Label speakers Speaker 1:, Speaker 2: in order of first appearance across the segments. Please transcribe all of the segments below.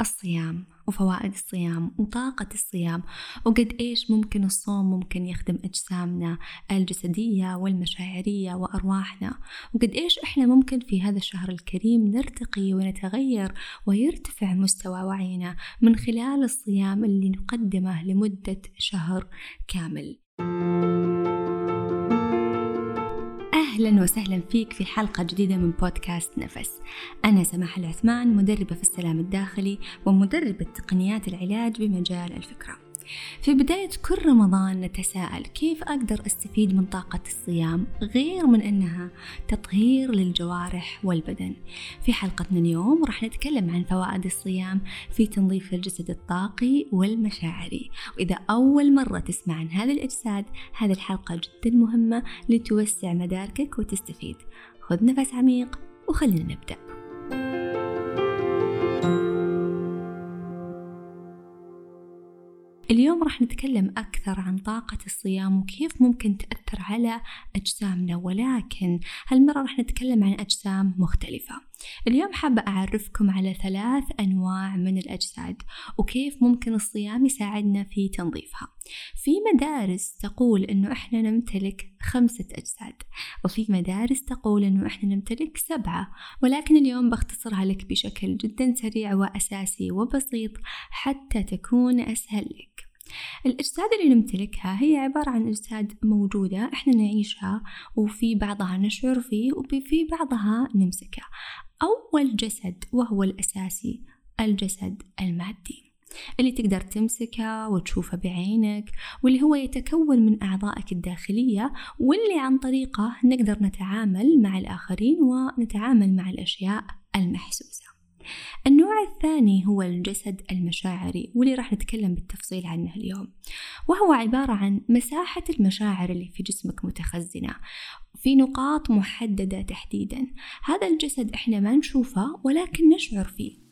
Speaker 1: الصيام وفوائد الصيام وطاقة الصيام. وقد إيش ممكن الصوم ممكن يخدم أجسامنا الجسدية والمشاعرية وأرواحنا. وقد إيش إحنا ممكن في هذا الشهر الكريم نرتقي ونتغير ويرتفع مستوى وعينا من خلال الصيام اللي نقدمه لمدة شهر كامل. أهلا وسهلا فيك في حلقة جديدة من بودكاست نفس. أنا سماح العثمان مدربة في السلام الداخلي ومدربة تقنيات العلاج بمجال الفكرة. في بداية كل رمضان نتساءل كيف أقدر أستفيد من طاقة الصيام غير من أنها تطهير للجوارح والبدن. في حلقتنا اليوم راح نتكلم عن فوائد الصيام في تنظيف الجسد الطاقي والمشاعري. وإذا أول مرة تسمع عن هذه الأجساد هذه الحلقة جدا مهمة لتوسع مداركك وتستفيد. خذ نفس عميق وخلينا نبدأ. اليوم راح نتكلم أكثر عن طاقة الصيام وكيف ممكن تأثر على أجسامنا ولكن هالمرة راح نتكلم عن أجسام مختلفة. اليوم حابة أعرفكم على ثلاث أنواع من الأجساد وكيف ممكن الصيام يساعدنا في تنظيفها. في مدارس تقول أنه إحنا نمتلك خمسة أجساد. وفي مدارس تقول أنه إحنا نمتلك سبعة ولكن اليوم بختصرها لك بشكل جدا سريع وأساسي وبسيط حتى تكون أسهل لك. الأجساد اللي نمتلكها هي عبارة عن أجساد موجودة إحنا نعيشها وفي بعضها نشعر فيه وفي بعضها نمسكه أول جسد وهو الأساسي الجسد المادي. اللي تقدر تمسكه وتشوفه بعينك واللي هو يتكون من أعضائك الداخلية واللي عن طريقه نقدر نتعامل مع الآخرين ونتعامل مع الأشياء المحسوسة. النوع الثاني هو الجسد المشاعري واللي راح نتكلم بالتفصيل عنه اليوم. وهو عبارة عن مساحة المشاعر اللي في جسمك متخزنة في نقاط محددة تحديدا. هذا الجسد إحنا ما نشوفه ولكن نشعر فيه.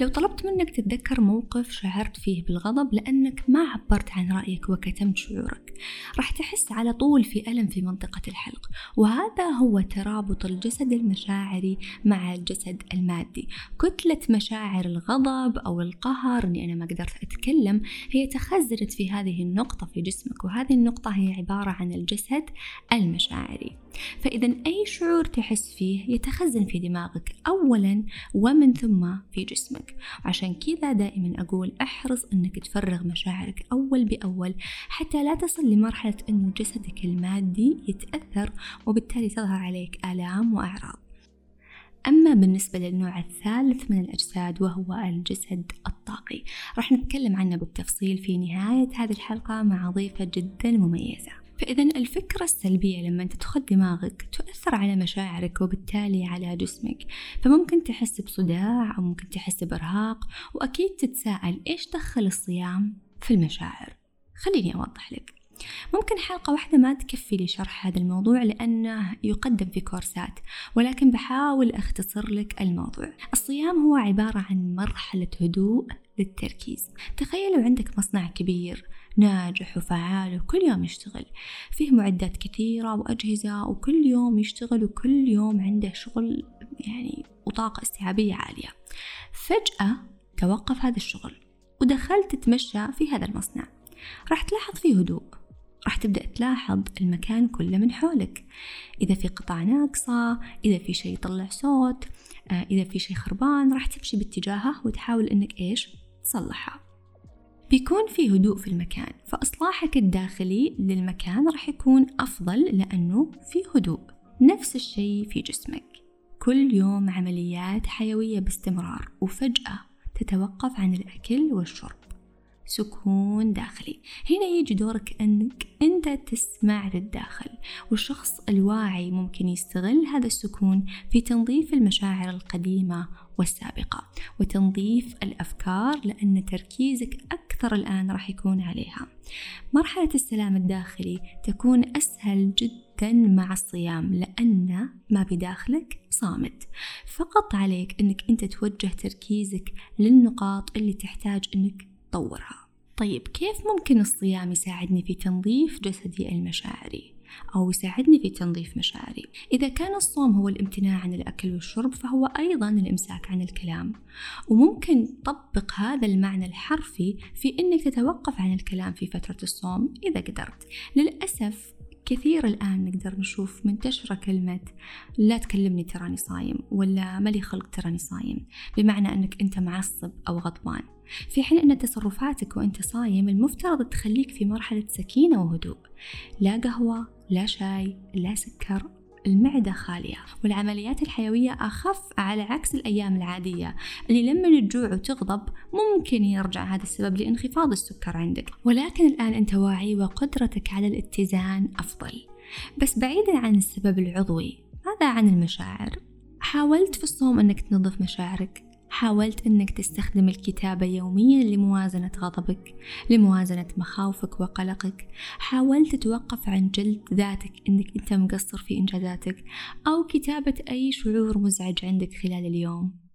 Speaker 1: لو طلبت منك تتذكر موقف شعرت فيه بالغضب لأنك ما عبرت عن رأيك وكتمت شعورك. راح تحس على طول في ألم في منطقة الحلق وهذا هو ترابط الجسد المشاعري مع الجسد المادي. كتلة مشاعر الغضب أو القهر أني أنا ما قدرت أتكلم هي تخزنت في هذه النقطة في جسمك وهذه النقطة هي عبارة عن الجسد المشاعري. فإذا أي شعور تحس فيه يتخزن في دماغك أولا ومن ثم في جسمك. عشان كذا دائما أقول احرص أنك تفرغ مشاعرك أول بأول حتى لا تصل لمرحلة أنه جسدك المادي يتأثر وبالتالي تظهر عليك آلام وأعراض. أما بالنسبة للنوع الثالث من الأجساد وهو الجسد الطاقي. راح نتكلم عنه بالتفصيل في نهاية هذه الحلقة مع ضيفة جدا مميزة. فإذا الفكرة السلبية لما تدخل دماغك تؤثر على مشاعرك وبالتالي على جسمك. فممكن تحس بصداع أو ممكن تحس بإرهاق وأكيد تتساءل إيش دخل الصيام في المشاعر. خليني أوضح لك. ممكن حلقة واحدة ما تكفي لشرح هذا الموضوع لأنه يقدم في كورسات ولكن بحاول أختصر لك الموضوع. الصيام هو عبارة عن مرحلة هدوء للتركيز. تخيلوا عندك مصنع كبير ناجح وفعال وكل يوم يشتغل. فيه معدات كثيرة وأجهزة وكل يوم يشتغل وكل يوم عنده شغل يعني وطاقة استيعابية عالية. فجأة توقف هذا الشغل ودخلت تتمشى في هذا المصنع. راح تلاحظ فيه هدوء. راح تبدأ تلاحظ المكان كله من حولك. إذا في قطع ناقصة إذا في شيء يطلع صوت آه، إذا في شيء خربان راح تمشي باتجاهه وتحاول إنك إيش؟ تصلحه. بيكون في هدوء في المكان فإصلاحك الداخلي للمكان راح يكون أفضل لأنه في هدوء. نفس الشيء في جسمك. كل يوم عمليات حيوية باستمرار وفجأة تتوقف عن الأكل والشرب. سكون داخلي. هنا يجي دورك أنك أنت تسمع للداخل والشخص الواعي ممكن يستغل هذا السكون في تنظيف المشاعر القديمة والسابقة وتنظيف الأفكار لأن تركيزك أكثر الآن راح يكون عليها. مرحلة السلام الداخلي تكون أسهل جدا مع الصيام لأن ما بداخلك صامت. فقط عليك أنك أنت توجه تركيزك للنقاط اللي تحتاج أنك تطورها. طيب كيف ممكن الصيام يساعدني في تنظيف جسدي المشاعري؟ أو يساعدني في تنظيف مشاعري؟ إذا كان الصوم هو الامتناع عن الأكل والشرب فهو أيضا الإمساك عن الكلام. وممكن تطبق هذا المعنى الحرفي في أنك تتوقف عن الكلام في فترة الصوم إذا قدرت. للأسف كثير الآن نقدر نشوف منتشرة كلمة لا تكلمني تراني صايم ولا مالي خلق تراني صايم بمعنى أنك أنت معصب أو غضبان. في حين أن تصرفاتك وأنت صايم المفترض تخليك في مرحلة سكينة وهدوء. لا قهوة لا شاي لا سكر. المعدة خالية. والعمليات الحيوية أخف على عكس الأيام العادية. اللي لما تجوع وتغضب ممكن يرجع هذا السبب لانخفاض السكر عندك. ولكن الآن أنت واعي وقدرتك على الاتزان أفضل. بس بعيدا عن السبب العضوي ماذا عن المشاعر؟ حاولت في الصوم أنك تنظف مشاعرك؟ حاولت أنك تستخدم الكتابة يوميا لموازنة غضبك لموازنة مخاوفك وقلقك. حاولت تتوقف عن جلد ذاتك أنك أنت مقصر في إنجازاتك أو كتابة أي شعور مزعج عندك خلال اليوم.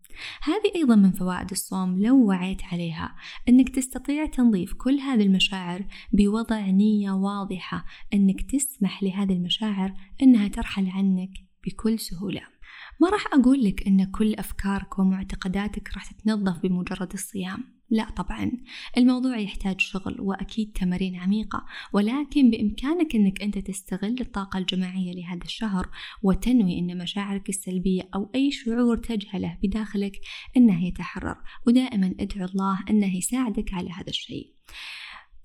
Speaker 1: هذه أيضا من فوائد الصوم لو وعيت عليها أنك تستطيع تنظيف كل هذه المشاعر بوضع نية واضحة أنك تسمح لهذه المشاعر أنها ترحل عنك بكل سهولة. ما راح أقول لك أن كل أفكارك ومعتقداتك راح تتنظف بمجرد الصيام. لا طبعا. الموضوع يحتاج شغل وأكيد تمارين عميقة ولكن بإمكانك أنك أنت تستغل الطاقة الجماعية لهذا الشهر وتنوي أن مشاعرك السلبية أو أي شعور تجهله بداخلك أنه يتحرر. ودائما ادعو الله أنه يساعدك على هذا الشيء.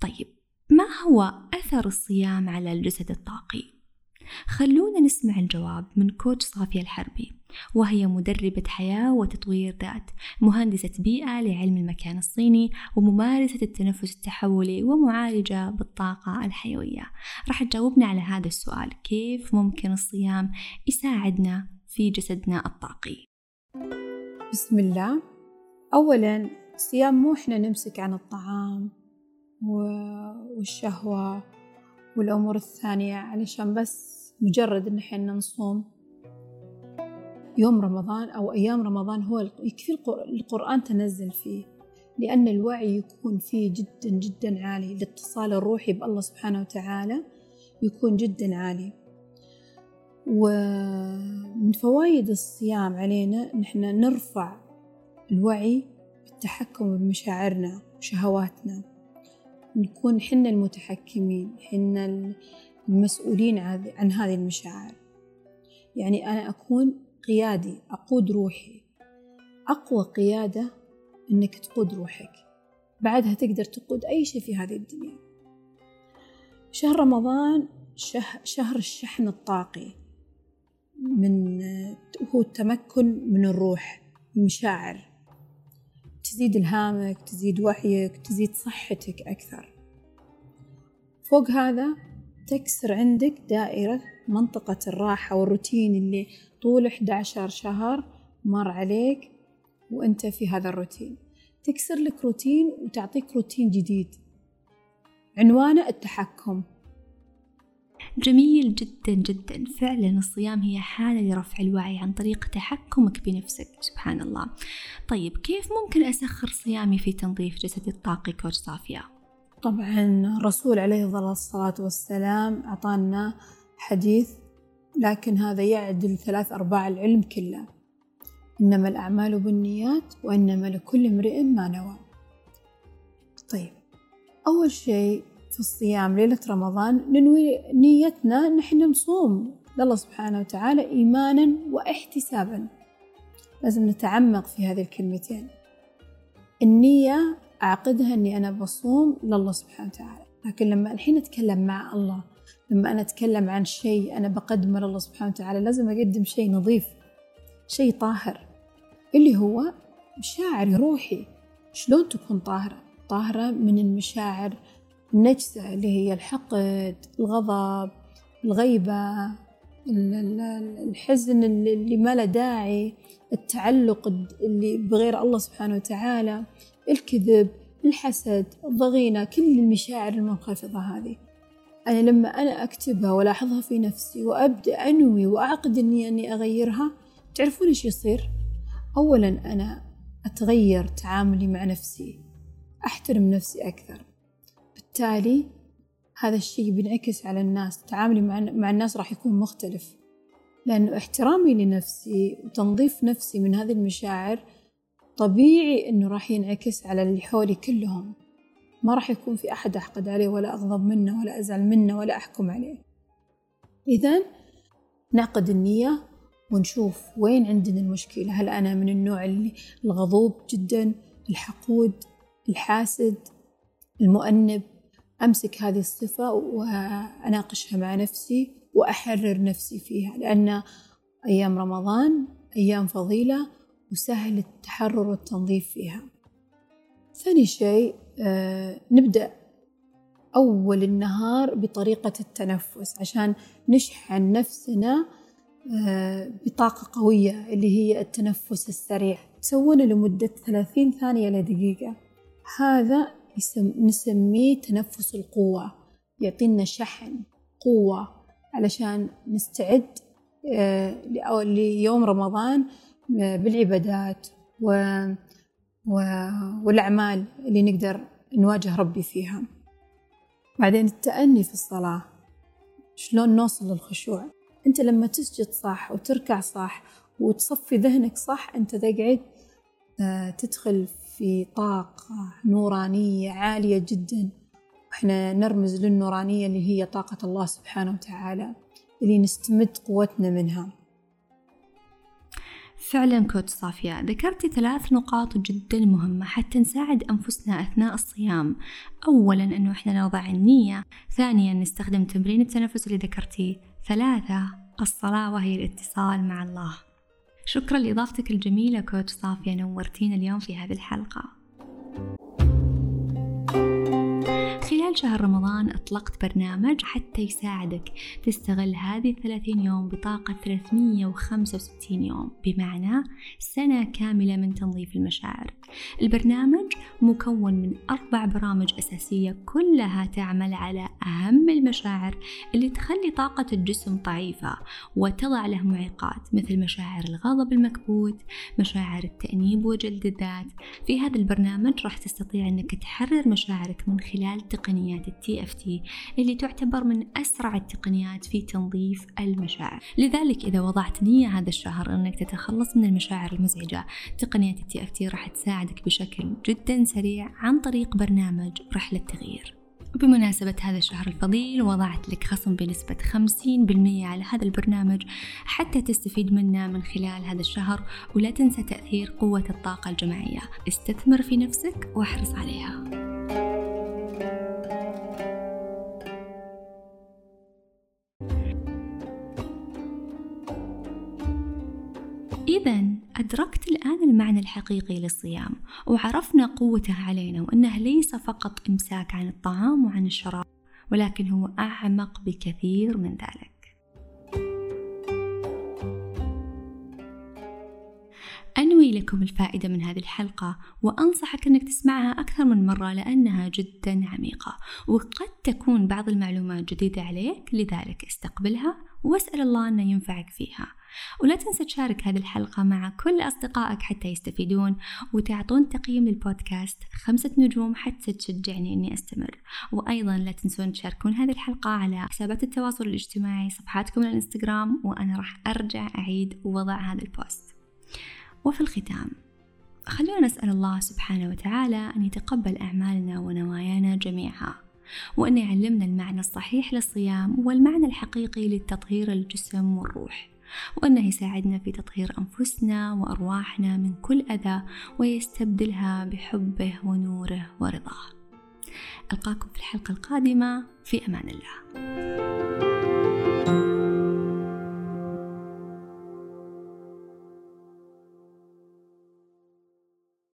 Speaker 1: طيب ما هو أثر الصيام على الجسد الطاقي؟ خلونا نسمع الجواب من كوتش صافية الحربي. وهي مدربة حياة وتطوير ذات مهندسة بيئة لعلم المكان الصيني وممارسة التنفس التحولي ومعالجة بالطاقة الحيوية. راح تجاوبنا على هذا السؤال كيف ممكن الصيام يساعدنا في جسدنا الطاقي؟
Speaker 2: بسم الله. أولا الصيام مو إحنا نمسك عن الطعام والشهوة والأمور الثانية علشان بس مجرد إن إحنا نصوم. يوم رمضان أو أيام رمضان هو يكفي القرآن تنزل فيه لأن الوعي يكون فيه جدا جدا عالي. الاتصال الروحي بالله سبحانه وتعالى يكون جدا عالي. ومن فوائد الصيام علينا نحن نرفع الوعي بالتحكم بمشاعرنا وشهواتنا. نكون حنا المتحكمين حنا المسؤولين عن هذه المشاعر. يعني أنا أكون قيادي أقود روحي. أقوى قيادة إنك تقود روحك. بعدها تقدر تقود أي شيء في هذه الدنيا. شهر رمضان شه شهر الشحن الطاقي. من هو التمكن من الروح المشاعر. تزيد إلهامك تزيد وعيك تزيد صحتك أكثر. فوق هذا تكسر عندك دائرة منطقة الراحة والروتين اللي طول 11 شهر مر عليك وأنت في هذا الروتين. تكسر لك روتين وتعطيك روتين جديد. عنوانه التحكم.
Speaker 1: جميل جدا جدا. فعلا الصيام هي حالة لرفع الوعي عن طريق تحكمك بنفسك. سبحان الله. طيب كيف ممكن أسخر صيامي في تنظيف جسدي الطاقي كوتش صافية؟
Speaker 2: طبعا الرسول عليه الصلاة والسلام أعطانا حديث لكن هذا يعدل ثلاث أرباع العلم كله. إنما الأعمال بالنيات وإنما لكل امرئ ما نوى. طيب أول شيء في الصيام ليلة رمضان ننوي نيتنا نحن نصوم لله سبحانه وتعالى إيمانا واحتسابا. لازم نتعمق في هذه الكلمتين. النية أعقدها أني أنا بصوم لله سبحانه وتعالى. لكن لما الحين أتكلم مع الله لما أنا أتكلم عن شيء أنا بقدمه لله سبحانه وتعالى لازم أقدم شيء نظيف شيء طاهر اللي هو مشاعري روحي. شلون تكون طاهرة؟ طاهرة من المشاعر النجسة اللي هي الحقد الغضب الغيبة الحزن اللي ما له داعي التعلق اللي بغير الله سبحانه وتعالى. الكذب الحسد الضغينة كل المشاعر المنخفضة هذه. أنا لما أنا أكتبها وألاحظها في نفسي وأبدأ أنوي وأعقد إني أني أغيرها تعرفون إيش يصير؟ أولا أنا أتغير تعاملي مع نفسي أحترم نفسي أكثر. بالتالي هذا الشيء بينعكس على الناس تعاملي مع, مع الناس راح يكون مختلف. لأنه احترامي لنفسي وتنظيف نفسي من هذه المشاعر طبيعي إنه راح ينعكس على اللي حولي كلهم. ما راح يكون في أحد أحقد عليه ولا أغضب منه ولا أزعل منه ولا أحكم عليه. إذا نعقد النية ونشوف وين عندنا المشكلة. هل أنا من النوع اللي الغضوب جدا الحقود الحاسد المؤنب؟ أمسك هذه الصفة وأناقشها مع نفسي وأحرر نفسي فيها. لأن أيام رمضان أيام فضيلة وسهل التحرر والتنظيف فيها. ثاني شيء آه نبدأ أول النهار بطريقة التنفس عشان نشحن نفسنا آه بطاقة قوية اللي هي التنفس السريع. تسوونه لمدة ثلاثين ثانية لدقيقة هذا نسميه تنفس القوة. يعطينا شحن قوة علشان نستعد آه، ليوم رمضان بالعبادات و... و... والأعمال اللي نقدر نواجه ربي فيها. بعدين التأني في الصلاة. شلون نوصل للخشوع؟ أنت لما تسجد صح وتركع صح وتصفي ذهنك صح أنت تقعد آه، تدخل في طاقة نورانية عالية جدا. وإحنا نرمز للنورانية اللي هي طاقة الله سبحانه وتعالى اللي نستمد قوتنا منها.
Speaker 1: فعلا كوتش صافية. ذكرتي ثلاث نقاط جدا مهمة حتى نساعد أنفسنا أثناء الصيام. أولا أنه إحنا نوضع النية. ثانيا نستخدم تمرين التنفس اللي ذكرتيه ثلاثة الصلاة وهي الاتصال مع الله. شكرا لإضافتك الجميلة كوتش صافية. نورتينا اليوم في هذه الحلقة. خلال شهر رمضان أطلقت برنامج حتى يساعدك تستغل هذه الثلاثين يوم بطاقة 365 يوم بمعنى سنة كاملة من تنظيف المشاعر. البرنامج مكون من أربع برامج أساسية كلها تعمل على أهم المشاعر اللي تخلي طاقة الجسم ضعيفة وتضع له معيقات مثل مشاعر الغضب المكبوت مشاعر التأنيب وجلد الذات. في هذا البرنامج راح تستطيع أنك تحرر مشاعرك من خلال تقنيات ال TFT اللي تعتبر من أسرع التقنيات في تنظيف المشاعر. لذلك إذا وضعت نية هذا الشهر أنك تتخلص من المشاعر المزعجة تقنية ال TFT راح تساعدك بشكل جدا سريع عن طريق برنامج رحلة تغيير. بمناسبة هذا الشهر الفضيل وضعت لك خصم بنسبة 50% على هذا البرنامج حتى تستفيد منه من خلال هذا الشهر ولا تنسى تأثير قوة الطاقة الجماعية. استثمر في نفسك واحرص عليها. إذا أدركت الآن المعنى الحقيقي للصيام وعرفنا قوته علينا وأنه ليس فقط إمساك عن الطعام وعن الشراب ولكن هو أعمق بكثير من ذلك. أنوي لكم الفائدة من هذه الحلقة وأنصحك أنك تسمعها أكثر من مرة لأنها جدا عميقة وقد تكون بعض المعلومات جديدة عليك لذلك استقبلها. وأسأل الله أنه ينفعك فيها. ولا تنسى تشارك هذه الحلقة مع كل أصدقائك حتى يستفيدون وتعطون تقييم للبودكاست خمسة نجوم حتى تشجعني إني أستمر. وأيضا لا تنسون تشاركون هذه الحلقة على حسابات التواصل الاجتماعي صفحاتكم الإنستغرام وأنا راح أرجع أعيد وضع هذا البوست. وفي الختام خلونا نسأل الله سبحانه وتعالى أن يتقبل أعمالنا ونوايانا جميعها وأن يعلمنا المعنى الصحيح للصيام والمعنى الحقيقي للتطهير الجسم والروح وأنه يساعدنا في تطهير أنفسنا وأرواحنا من كل أذى ويستبدلها بحبه ونوره ورضاه. ألقاكم في الحلقة القادمة في أمان الله.